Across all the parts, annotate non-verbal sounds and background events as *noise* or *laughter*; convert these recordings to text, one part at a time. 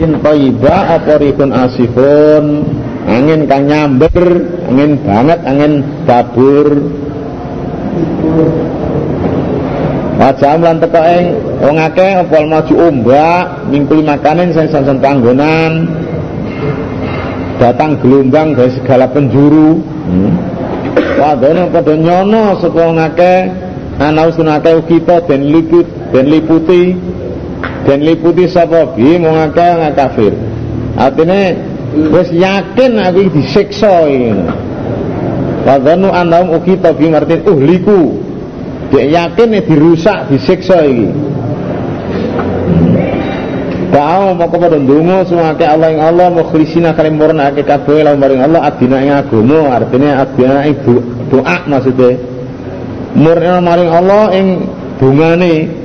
rihin thayyibah apa rihun asifun? Angin kang nyamber angin banget angin babur. Wajah lan teko ing wong akeh apa maju ombak mingkuli makanin sing sansan panggonan. Datang gelombang dari segala penjuru. Hmm. wadone padha nyono saka wong akeh. Ana kita den liput den liputi den liputi sapa bi wong akeh kafir. Artine wis yakin aku disiksa iki wadonu anam ukita bi ngerti uhliku dia yakin nih dirusak disiksa ini Tahu mau kepada dungu semua ke Allah yang Allah mukhlisina kalim murna ke kabeh lawan maring Allah adina ing agama artinya adina ing doa maksudnya. Murna maring Allah ing bungane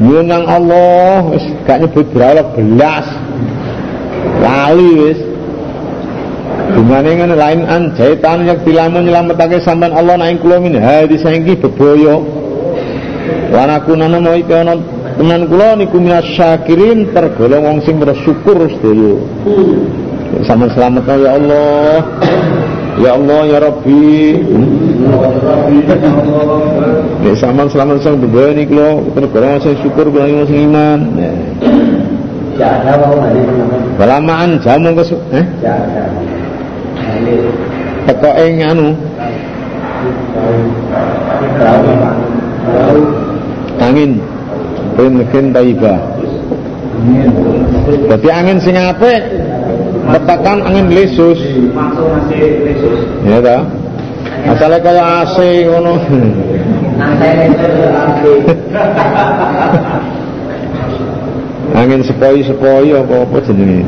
nyuwun Allah wis gak nyebut berapa belas kali wis Gimana ngene lain an jaitan yang dilamun nyelametake sampean Allah naing kula min hadis saiki bebaya. Wa nakunana mau iki ana tenan kula niku minasyakirin tergolong wong sing bersyukur sedaya. Sampeyan selamat ya Allah. Ya Allah ya Rabbi. Nek sampean selamat sang bebaya niku kula tergolong sing syukur kula sing iman. Ya. Balamaan jamu kesu eh? Ya ada teko ing anu. Angin. Rinkin taiba Jadi angin sing apik Tetekan angin lesus. Ya ta Asalnya kaya AC ngono. Angin sepoi-sepoi apa-apa jenenge?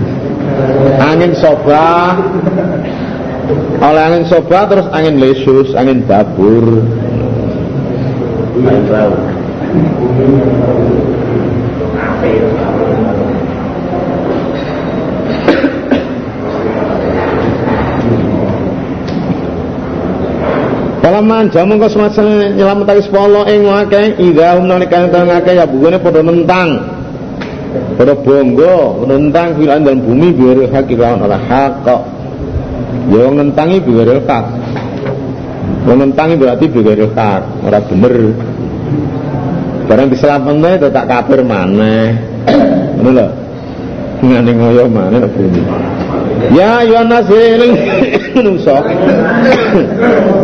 Angin soba. Oleh angin soba terus angin lesus angin babur. Angin Palaman jamu kau semasa nyelametake sepolo ing wakai ida hum nalikan ngake ya bugane padha nentang padha bonggo nentang filan dalam bumi biar hak lawan oleh hak Ya ngentangi bighairil hak. Ngentangi berarti bighairil hak, ora bener. Barang diselametne tak kafir maneh. Ngono lho. Ngene ngoyo maneh bumi. Ya ya nasil manusa. Anas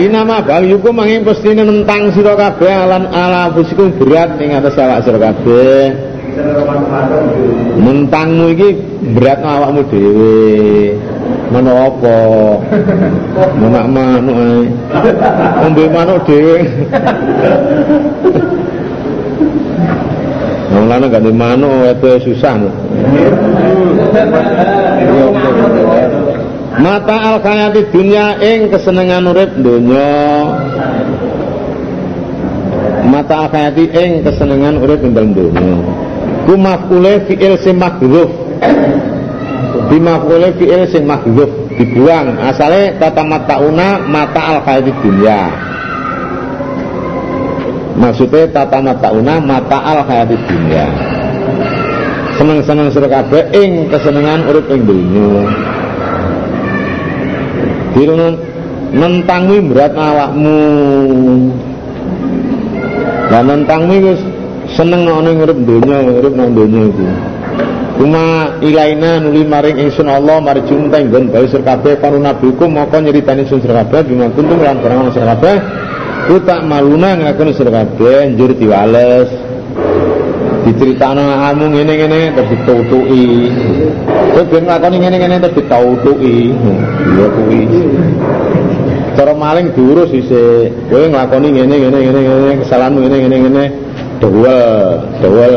Inama bagyukum manging pasti nentang sira kabeh alan ala fusikum berat ning atas awak sira kabeh. Nentangmu iki berat awakmu dhewe. Mana apa? Menak manuk ae. Ombe manuk dhewe. Wong lanang gak manuk itu susah. Mata al hayati dunia ing kesenangan urip dunya. Mata al hayati ing kesenangan urip ing dalem dunya. Ku maf'ule fi'il sing maghdhuf bi fi'il sing dibuang. Asale tata matauna mata al hayati dunya maksudnya tata matauna mata al dunya seneng-seneng sira kabeh ing kesenangan urip ing dunya Dirunun nentangmu berat awakmu. Lah nentangmu wis seneng ana urip donya, urip nang donya iku. Kuma ilaina nuli maring ingsun Allah marjum tenggon bae sir kabeh para nabiku moko nyeritani sun sir kabeh bima kuntum lan barang sir kabeh tak maluna ngakoni sir kabeh njur diwales diceritakno kamu ngene-ngene terus ditutuki kowe ben nglakoni ngene-ngene terus ditutuki iya kuwi. Cara maling diurus isih. Kowe nglakoni ngene ngene ngene ngene kesalahanmu ngene ngene ngene. Dewel dewel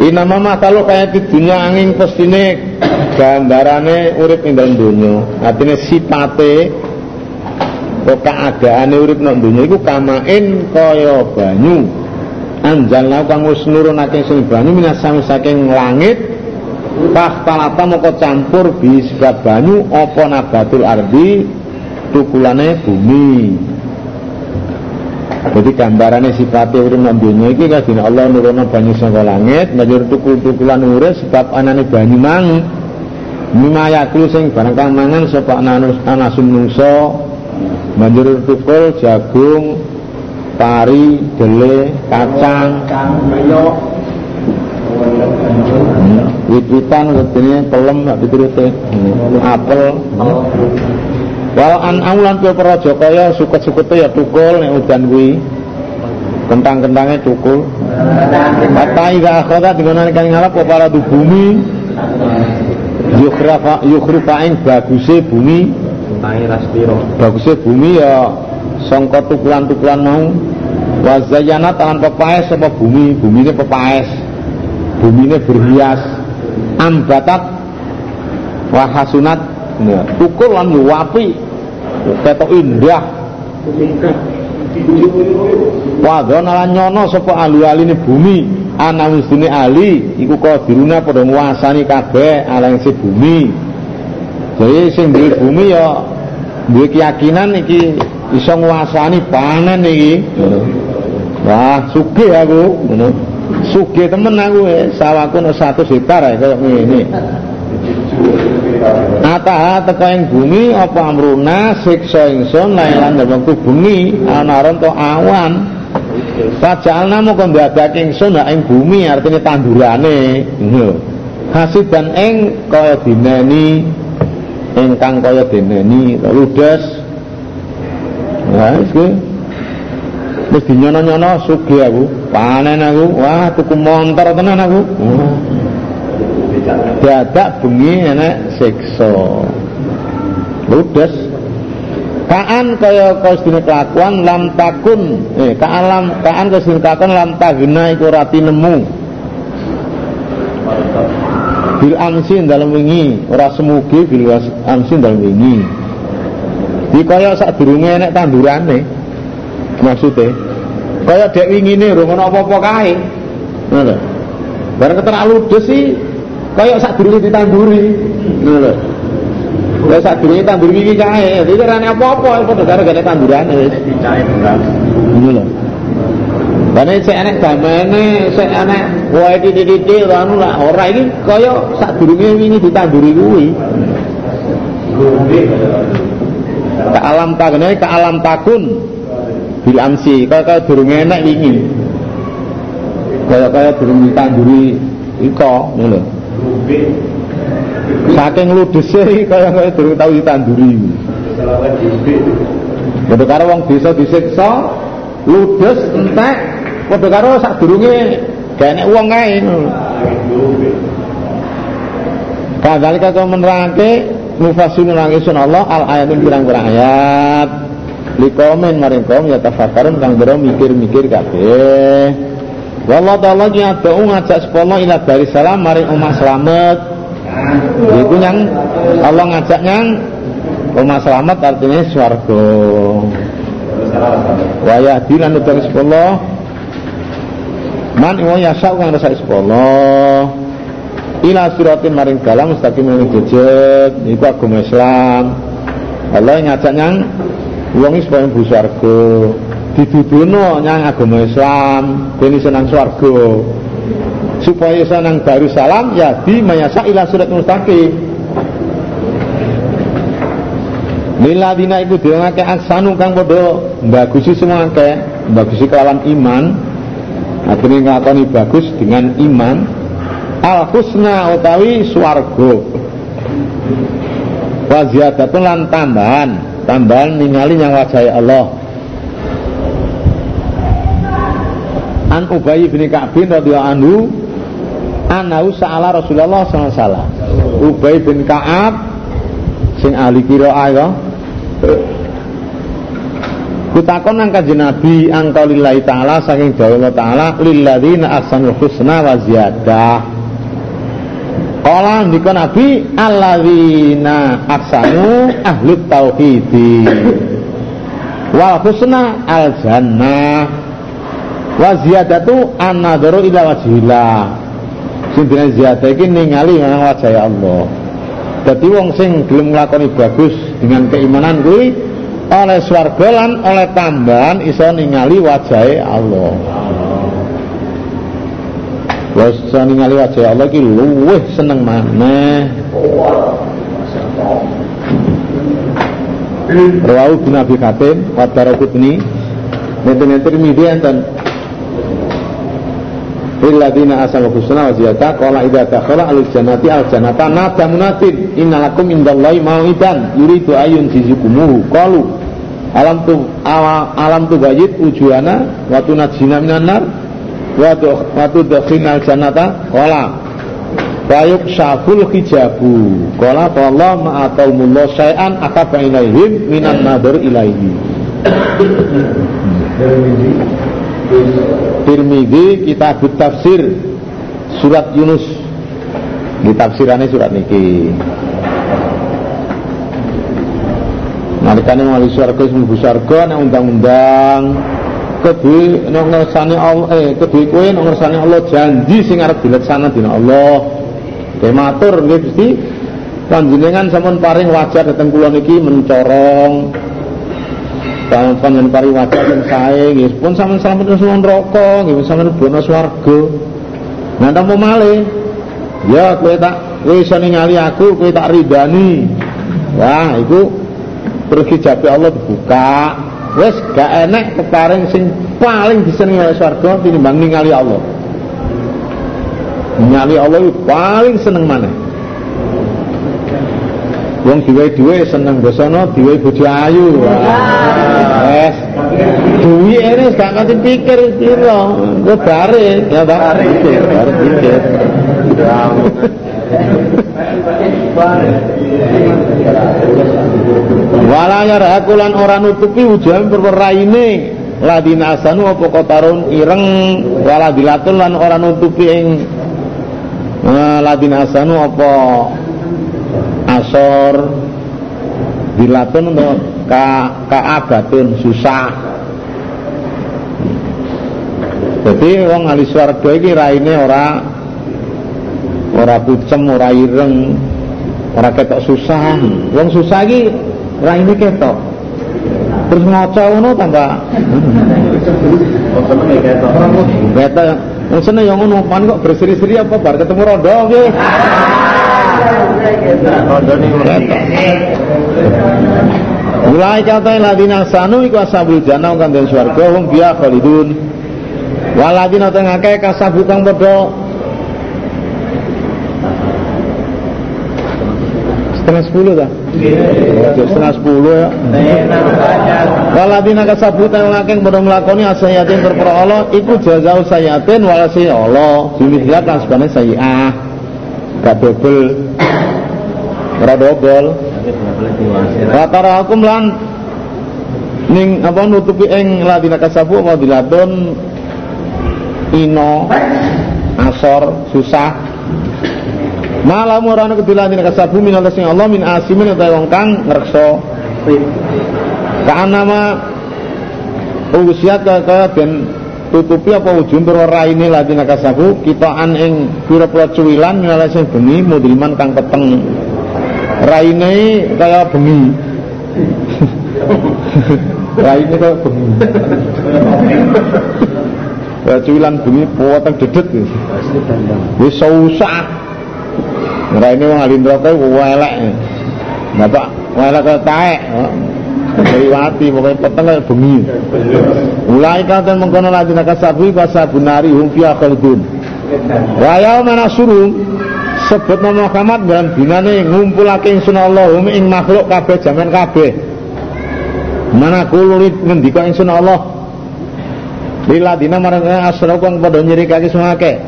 Inama makalu kayak di dunia angin pestine gambarane urip ing dalam dunia. Artinya sipate kok keadaane urip nang dunia iku kamain kaya banyu. Anjalna kang wis nurunake sing banyu minasami saking langit talata moko campur bi sebab banyu apa nabatul ardi tukulane bumi. Jadi gambarannya sifatnya urip nang donya iki kadine Allah nurono banyu saka langit banjur tukul-tukulan urip sebab anane banyu mang Mima yaklu sing barang kang mangan sapa anasum nungso banjur tukul jagung pari dele kacang bayok wit-witan wedine pelem piturute apel Wal an aulan ke praja kaya suket-sukete ya tukul nek udan kuwi. Kentang-kentangnya tukul. Kata ida akhada dengan kan ngalap para bumi. Yukhrafa yukhrifa ing baguse bumi. Baguse bumi ya sangka tukulan-tukulan mau. Wa zayyana tangan pepaes apa bumi, bumine pepaes. Bumine berhias. Ambatat wa hasunat ya, tukul lan wapi ketok indah Wadon ala nyono sapa ahli aline bumi ana wisine ali iku qadiruna padha nguasani kabeh ala bumi. Jadi sing duwe bumi ya duwe keyakinan iki iso nguasani panen iki. Wah, sugih aku ngono. Sugih temen aku eh, sawahku 100 hektar kaya ngene. Ataha teka ing bumi apa amruna siksa ingsun lailan wektu bengi anaron to awan. Pajalna moko ndadake ingsun ing bumi artine tandurane. Ngono. Hasiban ing kaya dineni ingkang kaya dineni ludes. Wah, iki wis dinyono-nyono sugih aku. Panen aku. Wah, tuku montor tenan aku. Dadak bengi enek siksa ludes kaan kaya kosdine kelakuan lam takun eh kaan kaan kosdine kelakuan lam tagna iku rati nemu bil amsin dalam wingi ora semugi bil amsin dalam wingi. Di kaya sak durunge enek tandurane maksudnya. Kaya dek wingine ora ono apa-apa kae. Ngono bareng keterak ludes sih kaya sak durunge ditanduri. Ngono lho. Lah sak durunge tandur iki kae, iki ora apa-apa padha karo gane tandurane wis. Ngono lho. Bane sik enek damene, sik enek wae titik-titik anu lah ora iki kaya sak durunge wingi ditanduri kuwi. Ka alam takune ka alam takun bil amsi kaya kaya durunge enek wingi. Kaya kaya durung ditanduri iko ngono. Saking ludese *laughs* kaya kaya durung tau ditanduri. Padha karo wong desa disiksa, ludes entek, padha karo sadurunge gak enek wong kae. Kadalika kau menerangke mufasilun sun Allah al ayatin pirang-pirang ayat. Likomen maring kaum ya tafakarun kang bero mikir-mikir kabeh. Wallah ta'ala nyadau ngajak sepuluh ila dari salam mari umat selamat. Itu yang Allah ngajak yang umat selamat artinya swarga. Waya dilan dari sepuluh Man iwa yasa kang rasa sepuluh Ila suratin maring dalam mustaqim ini jejet Itu agama Islam. Allah ngajak yang Uangnya supaya bu swarga. Diduduno nyang agama Islam kene senang swarga. Supaya senang baru salam ya di mayasa ila surat mustaqim. Liladina iku dirangake aksanu kang padha bagusi semua akeh bagusi kelawan iman Akhirnya ngelakoni bagus dengan iman. Al husna utawi swarga. Wa ziyadatun lan tambahan. Tambahan ningali yang wajah Allah. An Ubay bin Ka'bin radhiyallahu anhu anahu sa'ala Rasulullah sallallahu alaihi wasallam. Ubay bin Ka'ab sing ahli qiraah ya Kutakon kanjeng Nabi angka lillahi taala saking dawuh Allah taala lilladzina ahsanul husna wa ziyadah. Kala ndika Nabi alladzina ahsanu ahlut tauhidi wal husna al jannah wa ziyadatu an-nadharu ila wajhillah. Sing dene ziyadah iki ningali marang wajah Allah. Dadi wong sing gelem nglakoni bagus dengan keimanan kuwi oleh swarga lan oleh tambahan iso ningali wajahe Allah. Wes iso ningali wajahe Allah iki luwih seneng maneh. Rawu bin Abi Hatim wa Daraqutni Nenten Tirmidzi enten. Lilladzina asalu husna wa ziyada qala idza dakhala al jannati al jannata nada munatin innalakum indallahi mau'idan yuridu ayun jizikumuhu qalu alam tu alam tu bayit ujuana wa tunajina minan nar wa wa tudkhina al jannata qala Bayuk syaful hijabu Qala Allah ma'ataumullah syai'an akaba ilaihim minan nadur ilaihi. Tirmidzi kitab tafsir surat Yunus. Di tafsirannya surat niki nalikane wali swarga sing mlebu swarga nek undang-undang kedue nek ngersane Allah eh kedue kowe nek ngersane Allah janji sing arep dilaksana dina Allah Kayak matur nggih Gusti panjenengan sampun paring wajar dateng kula niki mencorong Panjenengan pari wajah yang sae nggih pun sampean selamat suwun neraka nggih sampean bono swarga. Nah tamu malih. Ya kowe tak kowe iso ningali aku kowe tak ridani. Wah, iku terus hijabe Allah dibuka. Wes gak enek keparing sing paling disenengi oleh swarga tinimbang ningali Allah. Ningali Allah paling seneng mana? Wong duwe-duwe seneng bosono diwe bojo ayu. Wes. Duwi ini gak ngerti pikir piro. Gue bare, ya bare pikir, bare pikir. Wala yarhakulan ora nutupi wujuhan perkara ini ladina asanu apa kotarun ireng wala dilatun lan ora nutupi ing uh, ladina asanu apa asor. Dilatun ka kaabatun susah. Jadi wong ahli swarga iki raine ora ora pucem ora ireng ora ketok susah. Wong susah iki raine ketok. Terus ngaca ngono tambah. Ketok. Wong seneng yang ngono pan kok berseri-seri apa bar ketemu rondo nggih? Mulai kata ladina sanu iku ashabul jannah kang den swarga wong biya khalidun. Waladina teng akeh kasabu kang padha setengah sepuluh dah. Setengah sepuluh ya. Waladina kasabu kang akeh padha nglakoni asayatin perkara Allah iku jazau sayatin walasi Allah. Dimithlat kan sebane sayiah. Gak double ora dobol Watara hukum lan ning apa nutupi ing ladina kasabu mau diladon ino asor susah malam ora ana kedua ladina kasabu min Allah sing Allah min asimin utawa wong kang ngrekso nama usiat kaya den tutupi apa ujung berora ini ladina kasabu? Kitaan ing pira-pira cuwilan min Allah sing bengi mudriman kang peteng. Raine kaya bengi. *laughs* Raine kaya bengi. Kaya cuilan bengi potong dedet. Wis susah raine wong alindra kaya welek. Bapak welek kaya taek. Liwati pokoknya peteng bengi. Mulai kata mengkono lagi nak kasabu kasabunari hum fiya khalidun wa yauma suruh sebut nama Muhammad dan binane ngumpulake ingsun Allah ing makhluk kabeh jaman kabeh. Mana kululit ngendika ingsun Allah? Bila dina marang asra kang padha nyirikake sungake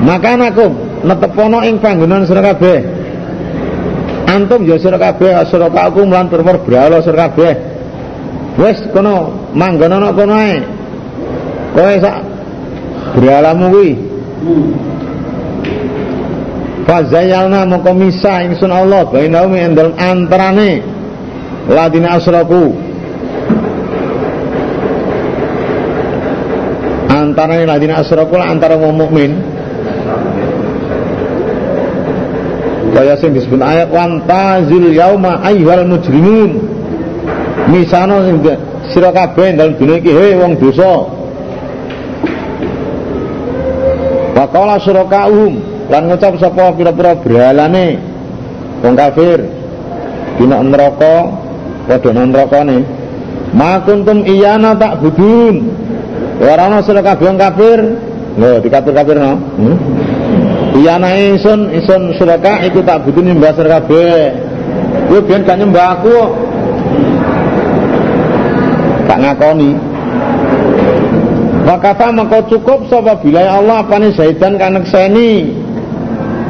maka aku netepono ing panggonan sira kabeh. Antum ya sira kabeh asra aku mlan permur bralo sira kabeh. Wis kono manggono kono ae. Kowe sak bralamu kuwi. Fazayalna mongko misah ingsun Allah bainahum ing dalem antarane ladina asraku antarane ladina asraku antara mukmin kaya sing disebut ayat wan tazil yauma ayyuhal mujrimun. Misano sira kabeh dalem dunya iki he wong dosa. Waqala syuraka'uhum lan ngucap sapa pira-pira berhalane. Wong kafir dina neraka padha nang nerakane. Ma kuntum iyana tak budun ora ana sira kabeh wong kafir. Lho dikafir-kafir no? Hmm? Iyana ingsun ingsun suraka iku tak budun nyembah sira kabeh. Kowe biyen gak nyembah aku. Gak ngakoni. Wakafa maka cukup sapa bila Allah apane zaidan kan nekseni?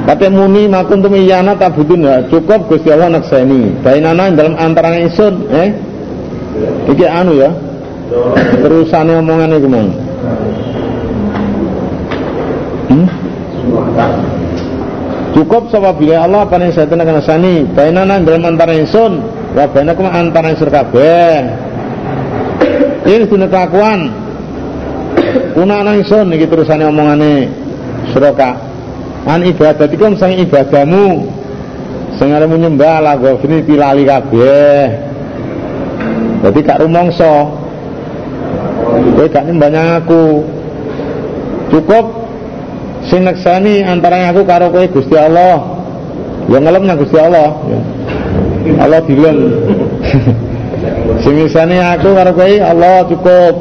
Kate muni makun tu iyana tak budun ya cukup Gusti Allah nekseni. Bainana dalam antara isun eh? Iki anu ya Terusane omongan iku mang Cukup sapa bila Allah apane zaidan kan nekseni Bainana dalam antara isun Wa bainakum antara isun kabeh Ini sudah kelakuan Kuna ana ingsun iki terusane omongane Suraka. An ibadatikum sang ibadahmu. Sing arep nyembah la gofini pilali kabeh. Dadi gak rumangsa. Kowe gak nyembah aku. Cukup sing neksani antara aku karo kowe Gusti Allah. Ya ngelemnya Gusti Allah. Ya. Allah dilem. *laughs* sing aku karo kowe Allah cukup.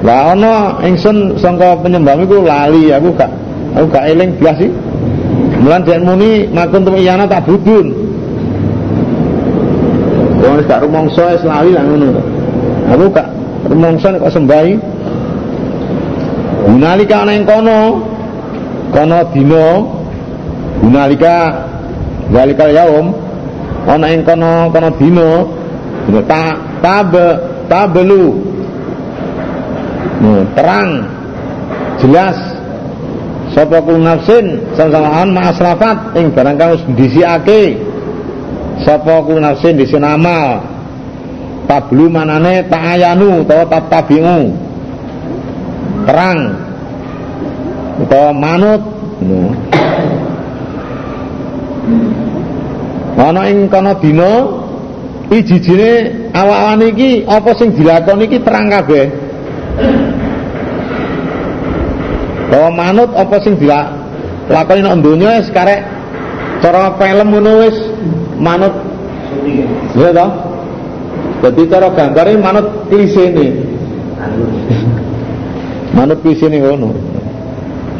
Lah ana ingsun sangka penyembah iku lali aku gak aku gak eling blas sih. Mulan jan muni makun iyana tak budun. Wong wis gak rumangsa wis lali lah ngono. Aku gak rumangsa kok sembahi. Gunalika ana ing kono. Kono dina Gunalika Walikal yaum ana ing kono kono dina ta tabe tabelu. Hmm, terang jelas sapa kul nafsin sangsamahan ma'asrafat ing barang kang wis ndisiake sapa kul nafsin dhisin amal. Tablu manane ta'ayanu utawa tabi'u terang utawa manut. Ana ing kana dina ijijine awak-awane iki apa sing dilakoni iki terang kabeh. Bahwa manut apa sing dilakoni nang donya wis karek cara film ngono wis manut. Ya jadi cara gambare manut klisene manut klisene ngono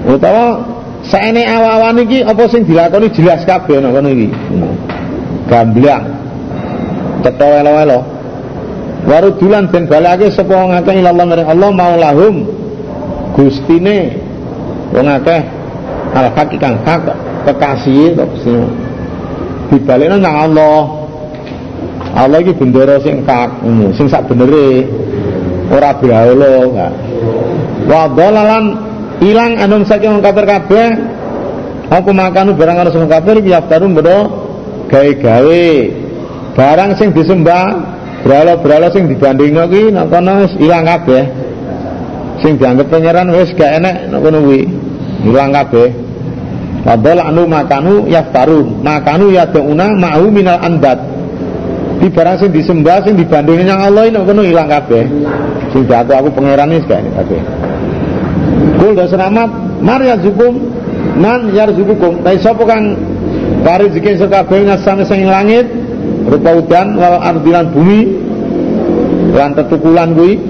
utawa saene awawan iki apa sing dilakoni jelas kabeh nang kono iki? Gamblang. Cetha welo-welo warudulan ben balake sapa wong akeh ilallah maring Allah maulahum. Gustine wong akeh al hak kang hak kekasih kok dibalekno nang Allah. Allah iki bendera sing kak sing sak benere ora gak wa dalalan ilang anum saking wong kafir kabeh aku makanu barang ana sing kafir ya tarum bedo gawe-gawe. Barang sing disembah berhala-berhala sing dibandingno ki nek kono wis ilang kabeh. Sing dianggap pangeran wis gak enek nek kono kuwi. Ilang kabeh. Padahal anu makanu yaftarun makanu yaduna ma'hu minal andat di barang sing disembah sing dibandingin yang Allah ini kono ilang kabeh. Sing aku aku pangeran wis gak enek kabeh Kul dan selamat. Mar yarzukum Man yarzukukum Tapi sapa kang Pari zikin sekabeh ngasane sing langit? Rupa udan wal ardilan bumi. Lan tetukulan kuwi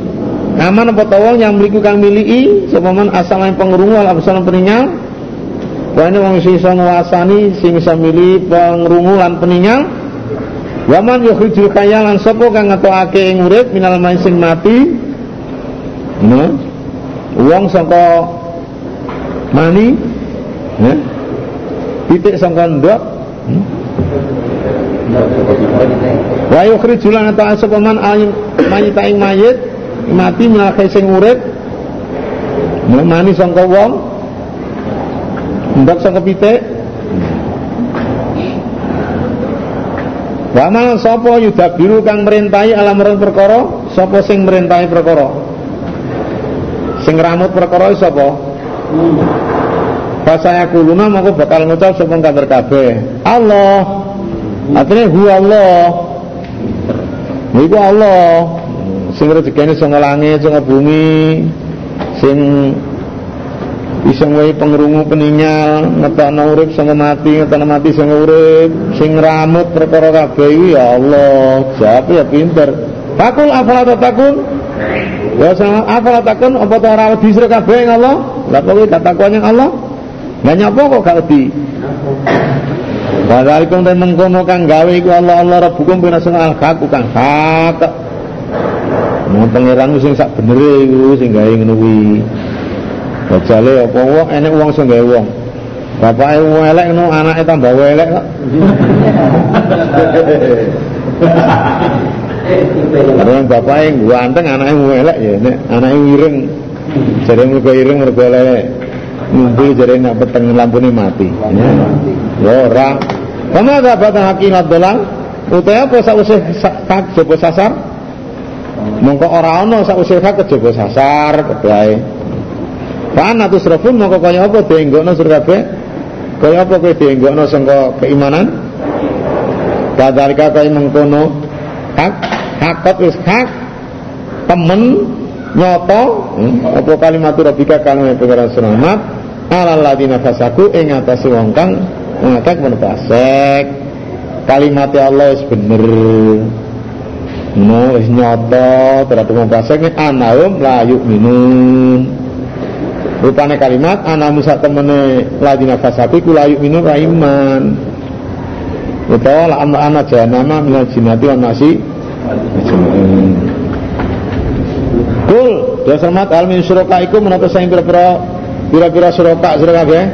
Aman apa tawang yang memiliki kang miliki? Sapa man asal yang pengrungu wal absal peningal. Wa ini wong sing iso nguasani sing iso milih pengrungu lan peningal. Wa man yukhrijul kaya lan sapa kang ngetokake ing urip minal main sing mati. Nah, wong sangka mani ya. Titik sangka ndok. Hmm? Wa yukhrijul lan sapa man mayit mayit mati melakai sing urip mani sangka wong ndak sangka pitik Wamal sapa yudabiru kang merintahi alam perkara sapa sing merintahi perkara sing ramut perkara sapa Pas saya kuluna maka bakal ngucap sapa kabeh kabeh. Allah. Akhirnya huwa Allah. Niku Allah. Sing rezekine sing langit, sing bumi, sing bisa ngwehi pengrungu peninyal ngetokno urip sing mati ngetokno mati sing urip. Sing ramut perkara kabeh ya Allah. Jawab ya pinter? Fakul afala tatakun Ya sama afala takun apa ta ora wedi sira kabeh Allah lah kok gak takon yang Allah Lah nyapa kok gak wedi Wadalikum dan mengkono kang gawe iku Allah Allah rabbukum bina sing al-haq kang hak. Mau pangeran sing sak benere iku sing gawe ngono kuwi. Bajale apa wong enek wong sing gawe wong. Bapake elek ngono anake tambah elek kok. *laughs* Ada yang ganteng anaknya elek ya, nek anaknya ireng. Jadi mergo ireng mergo elek. Ngumpul jadi nak peteng lampunya mati. Ya ora. Kama ada batang hakikat dolang. Utai apa sausih kak jopo sasar? Mongko ora ana sausih kak jopo sasar kebae. Fa'ana tusrafun mongko kaya apa dienggokno sur kabeh? Kaya apa kowe dienggokno sangka keimanan? Kadalika kaya mengkono hak hakot wis hak temen nyoto hmm, apa kalimat rabbika kalimat pengiran selamat alal ladina fasaku ing atase wong kang ngakak men fasik. Kalimat Allah wis bener. No wis nyoto terhadap wong fasik anahum la yu'minun. Rupane kalimat ana musa temene ladina fasaku ku la yu'minun ra iman. Utawa la amna ana jahannama minal jinnati wan nasi Kul, dasar mat al min iku menapa saing pira-pira pira-pira suraka sira kabeh.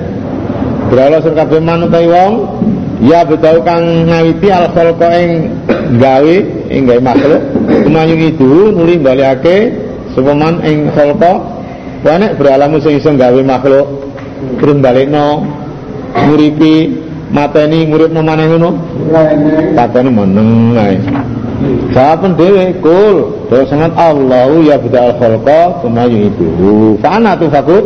Berala sira kabeh manut wong ya betau kang ngawiti al khalqa ing gawe ing gawe makhluk kumayung itu nuli balikake sapa man ing khalqa. Nek beralamu sing iso gawe makhluk terus balikno nguripi mateni nguripno maneh ngono? Takone meneng ae Jawaban dewe kul. Dewa sangat Allahu ya bida al khalqa Kema itu Fa'ana tu fakut?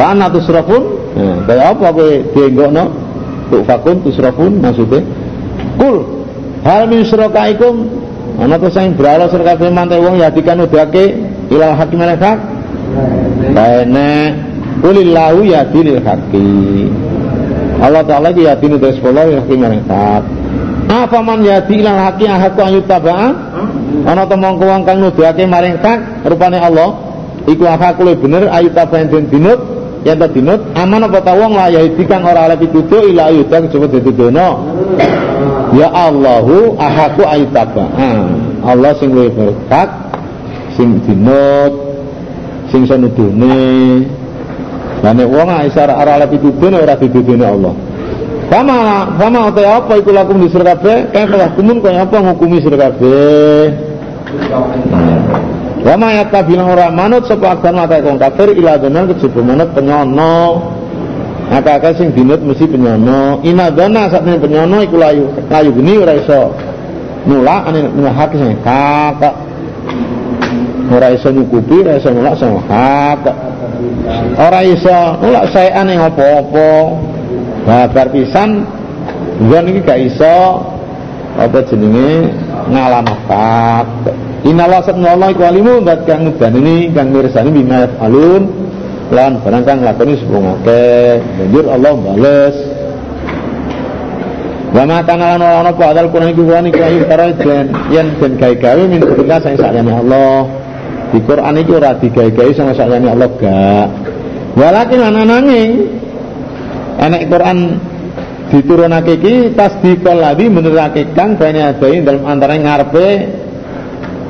Fa'ana tu surafun? Nah, Kayak apa kowe dienggok no Tu fakun tu surafun maksudnya? Kul Hal min syurakaikum? Ana tu sayang berala suraka mantai wong yadikan udake ilal hakim al hak Kene. Kulillahu yadilil haki Allah Ta'ala yadinu dari sekolah hakim al hak apa man yadi ilal haqi ahaqu an yuttaba'a ana to mongko wong kang nuduhake maring hak rupane Allah iku ahaqu le bener ayu tabain den dinut yen to dinut aman apa ta wong la yahdi kang ora oleh pituduh ila ayudan coba dituduhno ya Allahu ahaqu ayu taba'a Allah sing luwih berhak sing dinut sing iso nuduhne lan nek wong ora oleh pituduh ora dituduhne Allah Fama fama utai apa iku lakum di surga kabeh? Kayak kalah kumun kaya apa ngukumi surga kabeh? Wama yata bilang orang manut sapa akdan mata kong kafir ila donan kejaba manut penyono. Akak sing dinut mesti penyono. Ina dona ini penyono iku layu layu geni ora iso nulak ane nulak sing kakak. Ora iso nyukupi, ora iso nulak sing hak. Ora iso nulak saean ing apa-apa. Babar pisan Bukan ini gak iso apa jenenge ngalano hak. Innallaha satnallahu iku alimu dat kang ini kang mirsani bima alun lan barang kang lakoni sepung akeh. Banjur Allah bales. Wa ma kana lan ana apa adal Quran iku wani iku ayu karo den yen den gawe-gawe min ketika sing sakjane Allah. Di Quran iki ora digawe-gawe sama sakjane Allah gak. Walakin ana nanging enek Quran diturunake iki tasdiqal ladzi menurake kang bene adai dalam antara ngarepe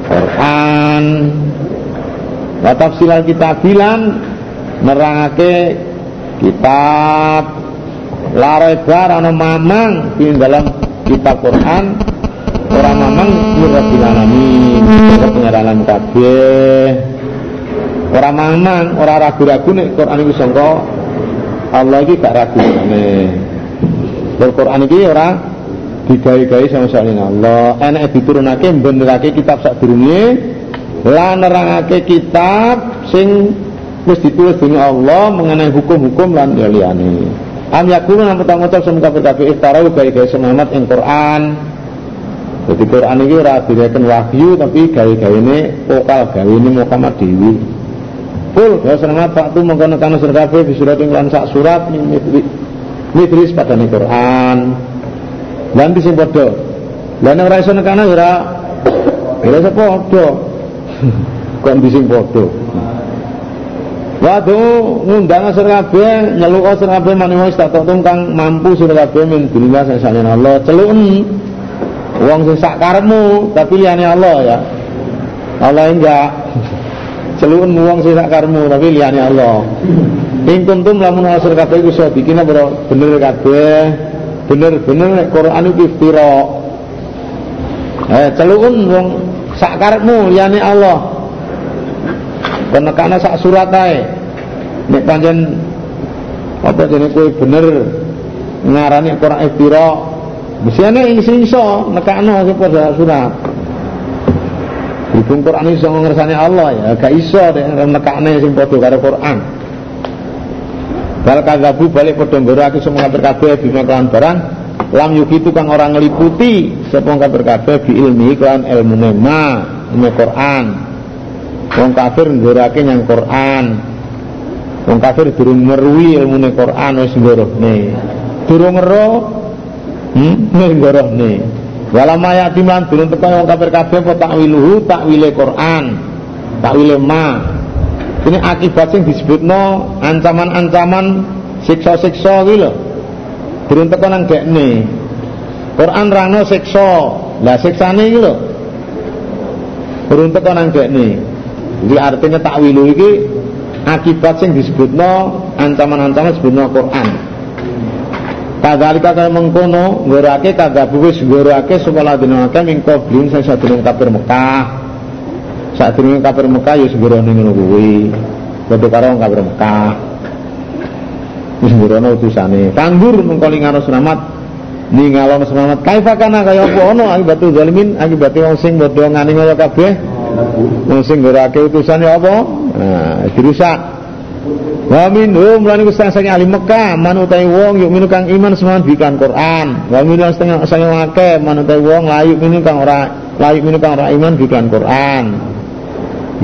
Quran. Wa tafsilal kitabilan nerangake kitab. Larebar ana mamang di dalam kitab Quran. Orang mamang mirabbil alamin. Ora pengenalan kabeh. Ora mamang ora ragu-ragu nek Quran iku sangka Allah ini gak ragu nih. Al-Quran ini ora digawe-gawe sama salin Allah. Enak diturunake benerake kitab sak durunge lan nerangake kitab sing wis ditulis dening Allah mengenai hukum-hukum lan liyane. Am yakunu nang ucap sing kafir-kafir iftarau gawe-gawe semangat ing Quran. Jadi Di Quran ini ora direken wahyu tapi gawe-gawene vokal gawene Muhammad dewi. Full ya selamat waktu mengkono kana surat kabeh di surat ing sak surat mitris pada Quran. Lan sing padha. Lan ora iso nekana ora ora iso padha. *laughs* Kon di sing padha. Waduh ngundang asur kabeh nyeluk asur kabeh manungsa istatatum kang mampu sira kabeh min dunya sesane Allah celuken Wong sing sak karepmu tapi liyane Allah ya. Allah enggak. *laughs* Celun wong sing sak karepmu tapi liyane Allah. Ing kuntum lamun asal kabeh iku iso bikin apa bener kabeh. Bener-bener nek Quran iku iftira. Eh celun wong sak karepmu Allah. Penekana sak surat ae. Nek pancen apa jenenge kowe bener ngarani Quran iftira Mestiane isi iso nekakno pada surat. Berhubung Quran iso ngersani Allah ya, gak iso deh nekakne sing padha karo Quran. Bal kadzabu balik padha nggorake semua kabar kabeh bima kelawan barang lam yukitu kang orang ngeliputi sapa kabar kabeh bi ilmi kan ilmu ma ilmu Quran. Wong kafir nggorake yang Quran. Wong kafir durung ilmu Quran wis ngorohne. Durung ngeroh hmm nih wala maya timlan durung teko wong kafir kabeh apa takwiluhu takwile Quran takwile ma. Ini akibat sing disebutno ancaman-ancaman siksa-siksa kuwi lho. Durung teko nang dekne. Quran rano siksa. Lah siksane iki lho. Durung teko nang dekne. Jadi artinya takwilu iki akibat sing disebutno ancaman-ancaman disebutno Quran Kadzalika kaya mengkono ngorake kadzabu wis ngorake sapa ladina akeh ing qablin sing sadurunge kafir Mekah. Sadurunge kafir Mekah ya segorone ngono kuwi. Padha karo kafir Mekah. Wis ngorono utusane. Tanggur mengko lingaro selamat ningalono selamat. Kaifa kana kaya apa ono akibatu zalimin akibate wong sing padha ngani kaya kabeh. Wong sing ngorake utusane apa? Nah, dirusak. Wa minhum lan iku setengah ahli Mekah manutai wong yuk minu kang iman semua bikan Quran. Wa minhum setengah setengah akeh manutai wong layu minu kang ora layu minu kang ora iman bikan Quran.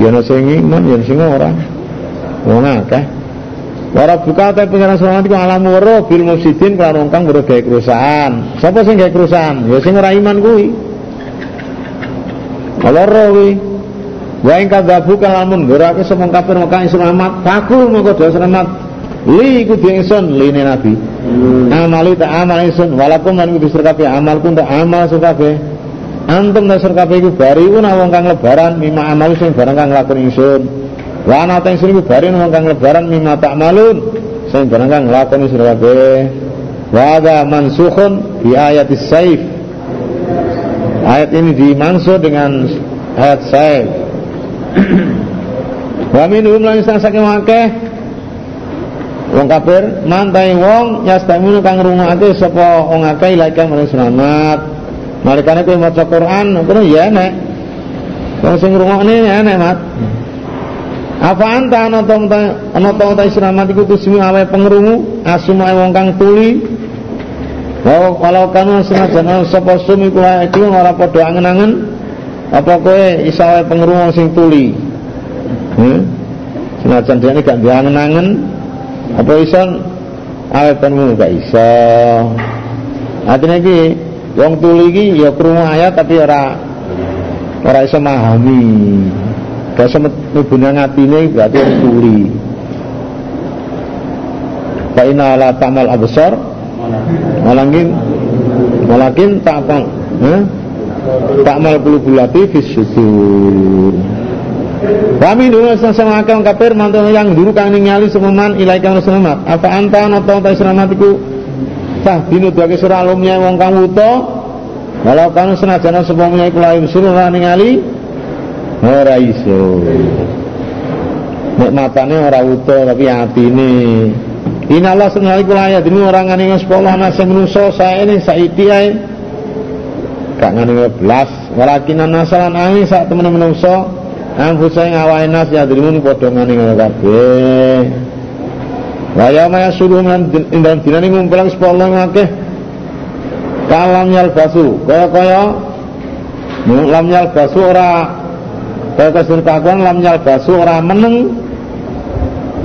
Ya ana sing iman ya sing ora. Wong akeh. Wara buka ta pengiran selamat iku alam waro bil mufsidin kelawan kang nggawe kerusakan. Sapa sing gawe kerusakan? Ya sing ora iman kuwi. Allah kuwi. Wa ing kadzabu kalamun ngorake semua kafir maka selamat, fakul mongko do selamat. Li iku ingsun line nabi. Hmm. Amali tak amal ingsun walakum lan kudu kabeh amalku tak amal kabeh. Antum nasir kabeh iku bari ku wong kang lebaran mima amal sing barang kang lakon ingsun. Wa ana ta ingsun iku bari wong kang lebaran mima tak malun sing barang kang lakon ingsun kabeh. Wa ada mansukhun bi ayatis saif. Ayat ini dimaksud dengan ayat saif Wa minhum lan sang saking akeh wong kafir mantai wong yastaminu kang ngrungokake sapa wong akeh ilaika maring selamat. Nalikane kowe maca Quran ngono ya nek. Wong sing ngrungokne ya nek, Mat. Apa anta ana to ana ta selamat iku tusmi awe pengrungu asuma wong kang tuli. Walau kalau kanu senajan sapa sumi iki ora padha angen-angen apa kowe iso pengrungu sing tuli? Hmm? senajan dia ini gak diangen-angen apa iso? Awe pengrungu gak iso. Artinya iki wong tuli iki ya krungu ayat tapi ora ora iso memahami. Gak iso mlebu atine berarti wong tuli. Fa inna la ta'mal absar walakin walakin ta'mal eh? Takmal qulubul lati fis sudur. Kami dulu sama akal kafir mantu yang dulu kang ningali sememan ilaika sememat. Apa anta nata ta sramatiku tah dinu dake sira alumnya wong kang wuta walau kanu senajan sepomnya iku lain suruh ningali ora iso. Nek matane ora wuta tapi atine Inallah senali kula ayat ini orang ngani sekolah nasi menuso saya ini saiki ae gak ngene belas walakin nasalan angin sak temen menungso. Anfusa ing awake nas ya drimun padha ngene ngono kabeh. Wa ya ma yasuru man indal dinane ngumpulang sepuluh ngakeh. Kalam basu kaya-kaya lam basu ora kaya kesun kakuan lam basu ora meneng.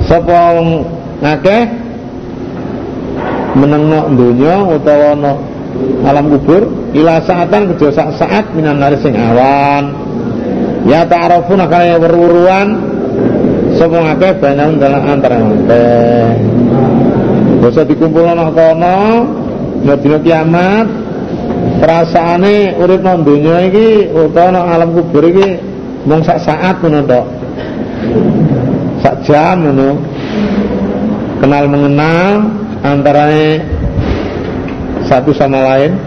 Sapa ngakeh? Meneng no dunya utawa no alam kubur ila saatan kejo saat saat minan nari sing awan. Ya ta'arafuna kaya weruruan sapa ngakeh banyak dalam antara ngakeh bisa dikumpul ana kono dina kiamat. Perasaane urip nang donya iki utawa nang alam kubur iki mung sak saat ngono tok. Sak jam ngono. Kenal mengenal antarane satu sama lain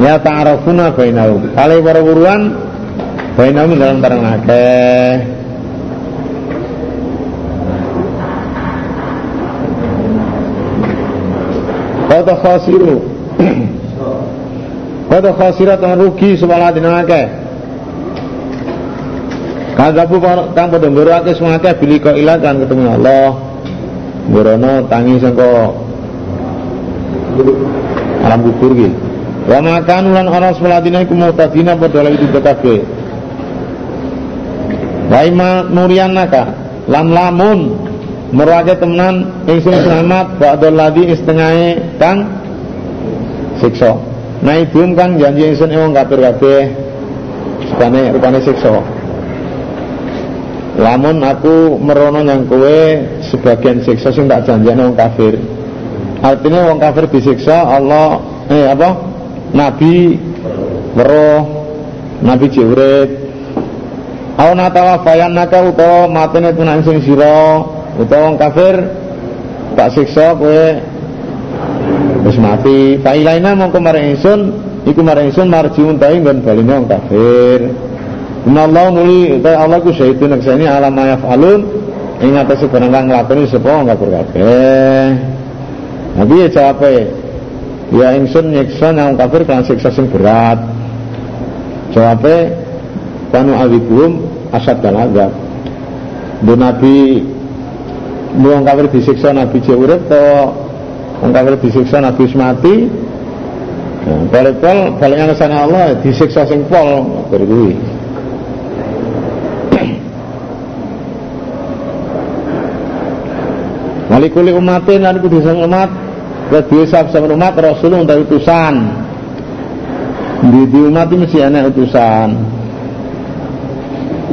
ya ta'arafuna bainahum. Kali para buruan bainahum dalam tarang akeh. Kata khasiru. *clears throat* Kata khasirat rugi sebalah dinamake Kagabu kang padha ngurake semangake bili kok ilang kan ketemu Allah. Ngorono tangi sangka alam kubur ki. Wa makan lan ana sebelah dina iku mutadina padha lagi itu kabeh. Wa ima nurianaka lan lamun merwake temenan ingsun selamat ba'dal ladhi istengahe kang siksa naibum kang janji ingsun wong kafir kabeh rupane rupane siksa lamun aku merono yang kowe sebagian siksa sing tak janjane wong kafir artinya wong kafir disiksa Allah eh apa? Nabi weruh nabi jiwrit Au natawa fayan naka utawa matene tunan sing sira utawa wong kafir tak siksa kowe wis mati. Fa ilaina mongko marang ingsun iku marang ingsun marjiun ta'i nggon baline wong kafir. Allah muli ta Allah ku syahidun naksani alam yaf'alun ing atase barang kang nglakoni sapa wong Nabi ya jawab ya ingsun nyiksa nang kafir kan siksa sing berat. Jawabe kanu awikum asad dan agak Nabi wong kafir disiksa nabi jek urip wong kafir disiksa nabi mati nah, balik-bal baliknya ke sana Allah disiksa sing pol kuwi. Malikuli umatin lan kudu sang umat Kedua sama umat Rasul untuk utusan. Di, di umat itu mesti ada utusan.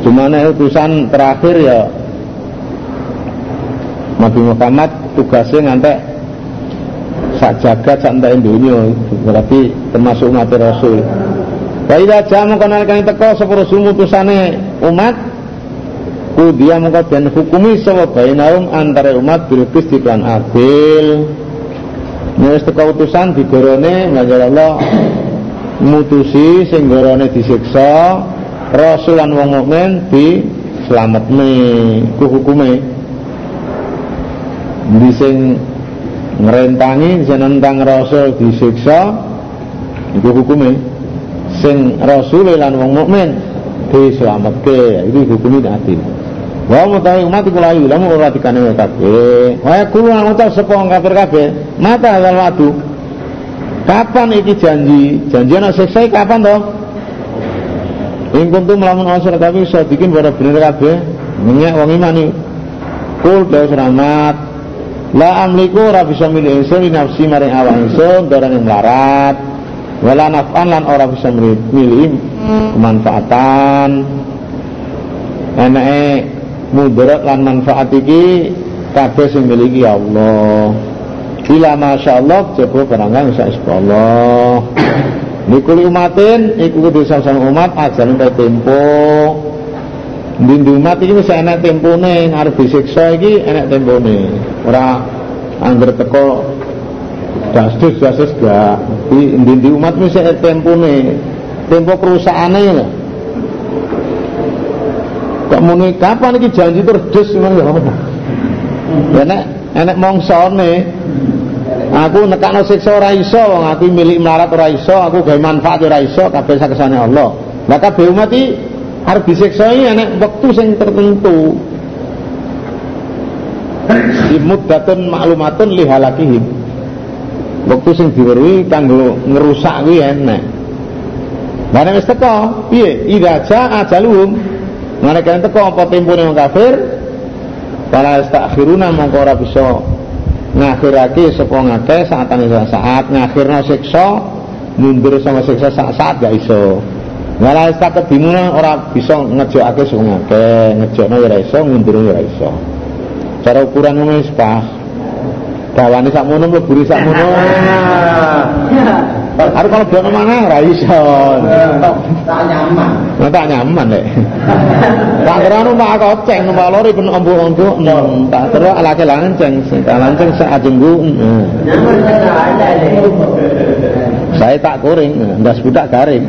Cuma utusan terakhir ya. Nabi Muhammad tugasnya ngantek sak jagat sak entek dunia. Berarti termasuk umat Rasul. Wa idza jaa mongko nalikane teko sapa rasul mutusane umat kudia mongko den hukumi sapa bainaum antara umat bil adil Nek teko utusan digorone ngajak Allah mutusi sing gorone disiksa rasul lan wong mukmin di selametne ku hukume. Ndi sing ngrentangi jenentang rasul disiksa iku hukume. Sing rasul lan wong mukmin dislametke iki hukume adil wa mutawi umat iku layu lamu ora dikane kabeh. Wa kulo ngucap sapa kafir kabeh mata hal wadu. Kapan iki janji? Janji ana siksa kapan to? Ing kuntum lamun asal kabeh sadikin pada bener kabeh. Menyek wong iman iki. Kul daus rahmat. La amliku ora bisa milih ingsun nafsi maring awak ingsun yang melarat. Wala naf'an lan ora bisa milih kemanfaatan. Enake mudarat lan manfaat iki kabeh sing miliki Allah. Bila masya Allah coba barangkali bisa Allah. Nikuli umatin iku kudu sama umat ajaran kaya tempo. Dindu umat iki wis enak tempone arep disiksa iki enak tempone ora angger teko dasdus dasdus gak di, umat mesti tempone tempo perusahaannya ya kok muni kapan iki janji terus ngono ya apa ya nek enek mongsone aku nekakno siksa ora iso wong aku milik melarat ora iso aku gawe manfaat ora iso kabeh sakesane Allah. Lah kabeh umat iki arep disiksa enek wektu sing tertentu. Muddatun maklumatun li halakihim. Waktu sing diweruhi kanggo ngerusak kuwi enek. Mana wis teko, piye? Idza jaa ajaluhum. Mereka teko apa tempone wong kafir? Wala yastakhiruna mongko ora bisa ngakhirake sapa ngake saatane saat ngakhirna siksa mundur sama siksa saat-saat gak iso. Wala yastakdimuna ora bisa ngejokake sapa ngake, ngejokno ya ora iso, mundur ya ora iso. Cara ukuran ngono wis pas. Bawane sakmono mleburi sakmono. *laughs* *laughs* Harus kalau buat mana ora iso. Tak nyaman. Nah, tak nyaman deh. Tak kira numpak koceng numpak lori pun ombok-ombok. Hmm, Tak kira laki lanceng, tak lanceng sak ajenggu. Hmm. Nyaman ada. Saya tak kuring, ndas budak garing.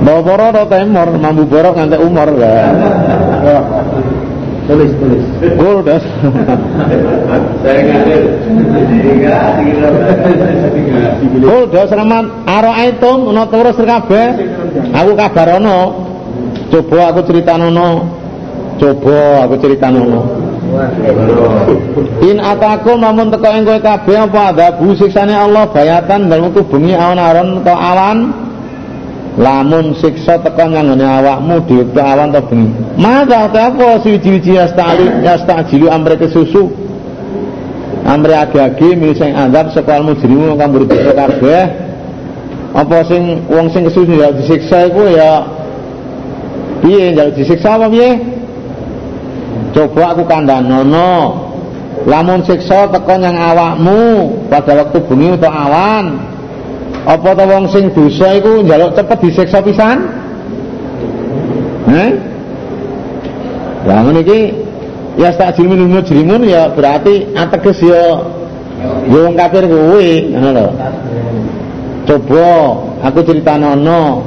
Bawa poro temor, mambu borok nganti umur kan. Tulis, tulis. Kul das. Saya ngalir. Tiga, tiga, tiga. Kul das ramat aro aitum ono terus kabeh. Aku kabarono. Coba aku ceritanono. Coba aku ceritanono. In ataku namun teko ing kowe kabeh apa adabu siksane Allah bayatan dalem bengi awan-awan atau awan lamun siksa teko nyanggone awakmu di wektu awan atau bengi. Maka apa suci-suci yastali yastajilu amre kesusu amre age-age milih sing azab saka al mujrimu kang berdosa kabeh. Apa sing wong sing kesusu ya disiksa iku ya piye? Njaluk disiksa apa piye? Coba aku kandhanono. Lamun siksa teko nyang awakmu pada waktu bengi utawa awan apa to wong sing dosa iku njaluk cepet disiksa pisan? Eh Lah ngene iki ya stajil minul mujrimun ya berarti ateges ya ya wong kafir kuwi ngono lho. Coba aku critanono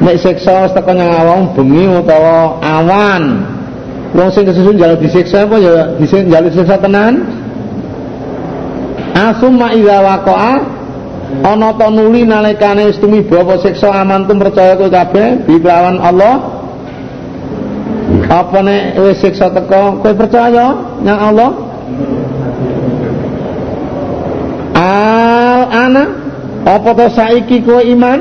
nek siksa teko nyang awakmu bengi utawa awan. Wong sing kesusun jaluk disiksa apa ya disik jaluk disiksa tenan? Asumma idza waqa'a ana ta nuli nalikane wis tumiba apa siksa amantum percaya kowe kabeh bi kelawan Allah? Apa nek wis siksa teko kowe percaya nang Allah? Al ana apa to saiki kowe iman?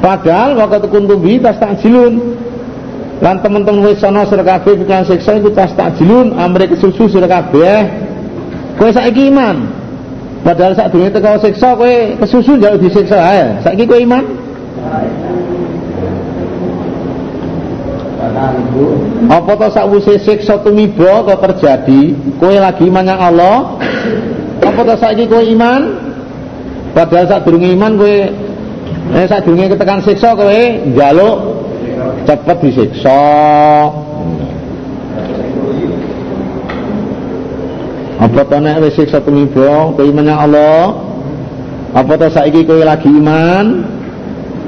Padahal waktu kuntum bi tas takjilun lan teman-teman wis ana sira kabeh siksa iku tas takjilun amre kesusu sira kabeh kowe saiki iman padahal sak durunge teko siksa kowe kesusu njaluk disiksa. Ae saiki kowe iman. Apa to sakwise siksa tumiba kok terjadi? Kowe lagi iman yang Allah. Apa to saiki kowe iman? Padahal sak durunge iman kowe eh sak durunge ketekan siksa kowe njaluk cepet disiksa apa to nek wis siksa tumiba kowe iman Allah? Apa to saiki kowe lagi iman?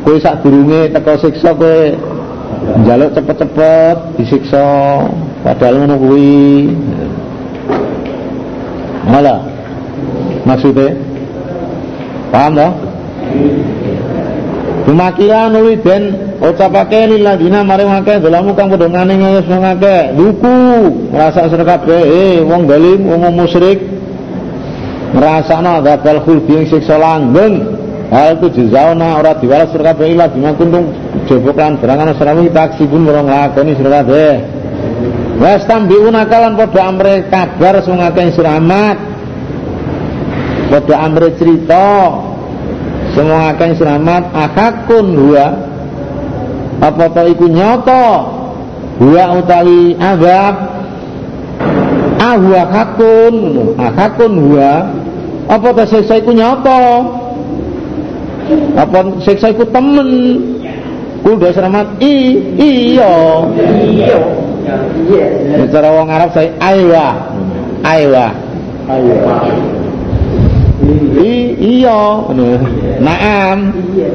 Kowe sak durunge teko siksa kowe njaluk cepet-cepet disiksa. Padahal ngono kuwi. Malah maksudnya? Paham toh nuli den ucapake lilladina mari ngake dolamu kang padha ngane ngayos ngake duku ngrasa sira kabeh. Eh wong zalim wong musyrik ngrasakno gabal khuldi ing siksa langgeng. Hal tu jazauna ora diwales sira kabeh ila bima kuntung jebok lan berangan sirawi taksibun ora nglakoni sira kabeh. Wes tambiuna kalan padha amre kabar sungake siramat padha amre cerita. Semua akan selamat akakun huwa apa to iku nyoto huwa utawi azab. Ahwa hakun. Akakun huwa apa to siksa iku nyoto apa siksa iku temen? Kudu selamat i iya. Iya. Iya. cara wong Arab saya aywa Ayo. I, iya. Naam Iya.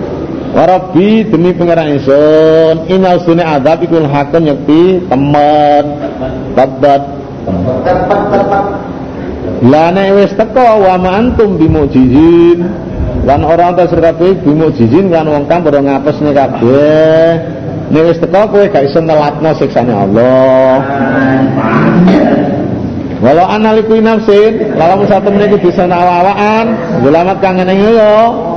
Warabi demi pengeran ingsun inal sune adab ikul hakun yakti temen. Tabat lana wis teko wa ma antum bimujizin. Lan ora ta sira kabeh bimujizin kan wong kang padha ngapesne kabeh. Nek wis teko kowe gak iso nelatno siksane Allah. Walau analiku nafsin, lamun satu meniku bisa awaan, selamat kangen yo.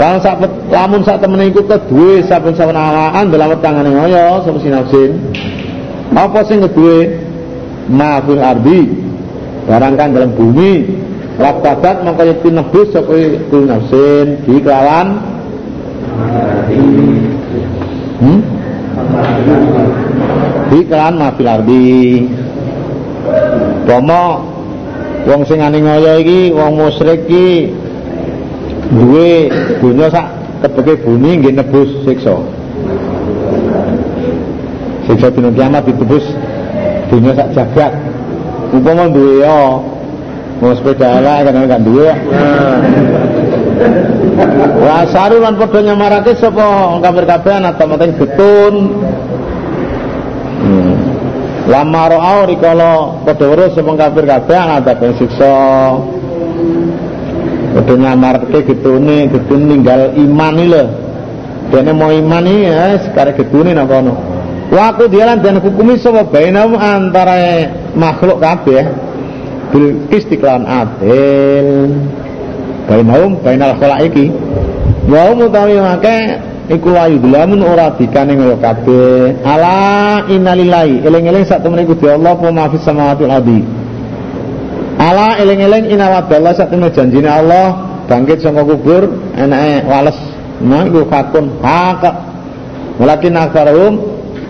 Lamun sak lamun sak temen iku kedue saben saben awaan selamat kangen yo sapa nafsin. Apa sing kedue? Ma ardi. Barang kang dalam bumi. Rabadat mongko yekti nebus sapa iku nafsin di kelawan Hmm? Di kelawan ma ardi. Pomo wong sing ane ngoyo iki wong musyrik iki duwe dunya sak tebeke bumi nggih nebus siksa. Siksa dina kiamat ditebus dunya sak jagat. Upama duwe yo mau sepeda elek kan kan duwe. *laughs* Wah saru lan padha nyamarake sapa kafir kabeh ana temen getun. Hmm. Lama ro'au rikala padha weruh sapa kafir kabeh ben siksa. Padha nyamarke getune, getun ninggal iman iki lho. Dene mau iman iki ya sekarang getune nang kono. Wa aku dialan dan hukumi sapa antara makhluk kabeh bil istiqlan adil. Bainahum bainal khalaiki. Wa mutawi make iku layu delamun ora dikane ngoyo kabeh ala innalillahi eling-eling sak Allah apa mafis samawati wal ala eling-eling sak temen janjine Allah bangkit saka kubur enake wales nah iku fakun hak walakin aktsaruhum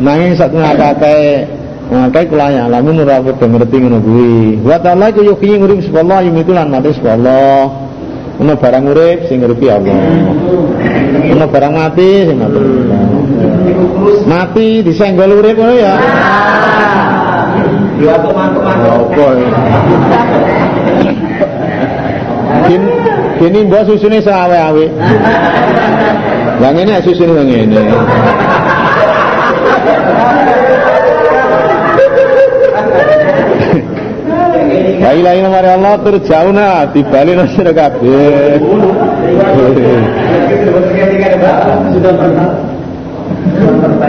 nanging sak temen akeh Makai kula ya lamun ora padha ngerti ngono kuwi. Wa ta'ala ku yuhyi ngurip subhanallah yumitu lan mati subhanallah. Ono barang urip sing nguripi Allah. Ono barang mati sing mati. Mati disenggol urip ya. Ya teman-teman. Apa ya? Kin kini mbok susune sawe-awe. Lah ngene susune nang ngene. La ilaha illallah Allah terjauna dibali nang sira kabeh.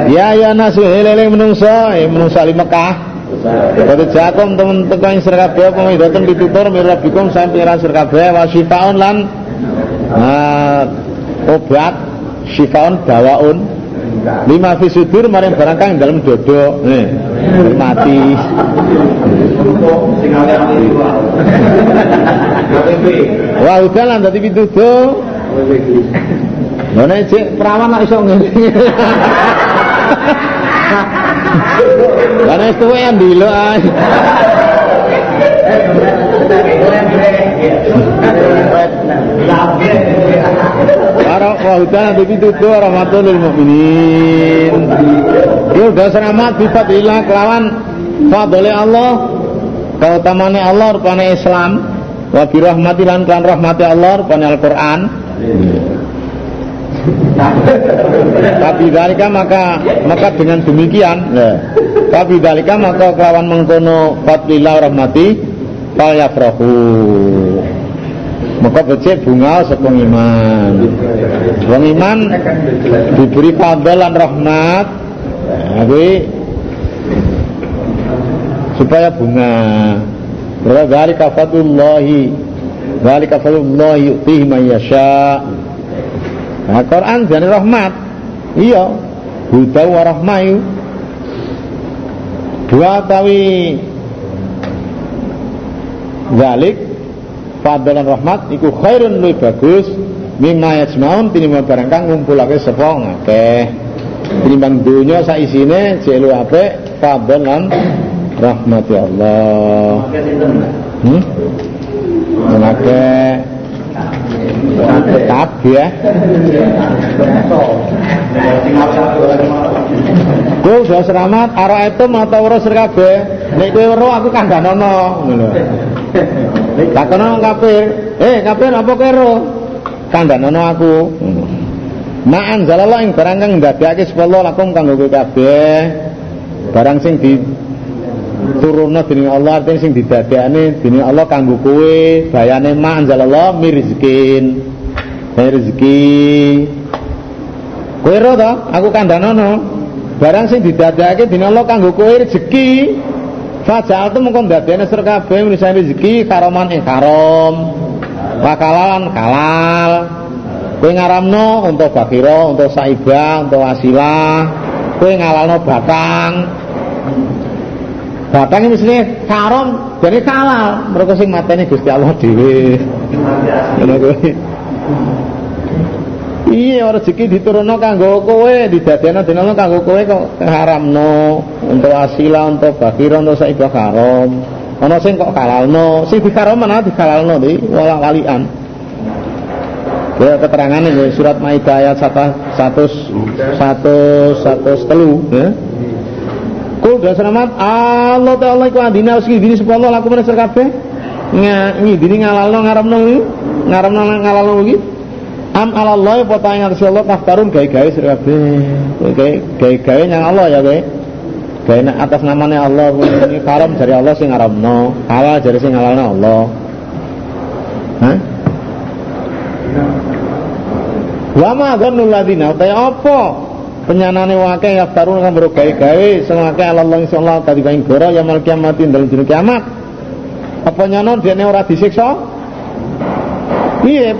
Ya ya nasu helele menungso, eh menungso di Mekah. Temen teko ing sira kabeh apa midhaten pitutur mirabikum sampeyan sira kabeh wa syifaun lan ah, obat syifaun dawaun lima fi sudur maring barang dalam dodo nih mati. Wah udah lah dadi pitutur. Lho nek perawan nak iso ngene *laughs* *laughs* Nek tuwe yang dilo ae. Para wahudan nanti pitutu rahmatul lil mukminin. Yo dosa rahmat sifat ilah kelawan fadole Allah. Kautamane Allah rupane Islam. Wa bi rahmati lan kan rahmati Allah rupane Al-Qur'an. Tapi dalika maka maka dengan demikian, nah, tapi dalika maka kelawan mengkono fadlillah rahmati fal yafrahu. Maka becik bunga sepung iman. Wong iman diberi fadl lan rahmat. Nah, kuwi supaya bunga. Berarti dalika fadlullahi. Dalika fadlullahi yu'tihi man yasha'. Nah, Quran jadi rahmat. Iya. Huda wa rahmayu. Dua tawi. Zalik Fadlan rahmat iku khairun lebih bagus. Mimma yajmaun tinimbang barang kang ngumpulake sapa ngakeh. Tinimbang dunya sak isine jek lu apik fadlan rahmati Allah. Hmm? Ngakeh kabeh ya. Kowe udah selamat ara itu atau urus kabeh. Nek kowe weruh aku kandhanono ngono. Takono kafir, "Eh, kafir apa kowe ro?" Kandhanono aku. Ma'an zalallah ing barang kang ndadekake Allah lakum kanggo kowe kabeh. Barang sing di turunna dening Allah artinya sing didadekane dening Allah kanggo kowe bayane ma anzalallah mirzkin rezeki kowe ro to aku kandhanono barang sing didadekake dening Allah kanggo kowe rezeki Fajal itu mengkon dadene sir kabeh rezeki karoman ing karom. Wakalan kalal. Kowe ngaramno untuk bakira, untuk saibah, untuk wasilah. Kowe ngalalno batang. Batang ini mesti karom, jadi kalal. Mereka sing mateni Gusti Allah kuwi. Iya rezeki diturunno kanggo kowe, didadekno dina kanggo kowe kok haramno untuk asila, untuk bakira, untuk saibah karom. Ana sing kok kalalno, sing dikarom mana dikalalno di wala walian. Ya keterangan ini surat Maidah ayat 100 100 103 ya. Kul dan selamat Allah Ta'ala iku adina wis ngidini sapa Allah laku menes kabeh. Ngidini ngalalno ngaramno ngaramno ngalalno iki. Am Allah apa ta ing atas Allah kaftarun gawe-gawe sira kabeh. Gawe-gawe nang Allah ya kowe. Gawe atas namanya Allah ini haram dari Allah sing ngaramno, halal dari sing halalno Allah. Hah? Wa ma dzannul ladina ta apa penyanane wake yaftarun kang bro gawe-gawe sing wake Allah insyaallah tadi kain goro ya mal kiamat dalem dina kiamat. Apa nyono dene ora disiksa? Piye?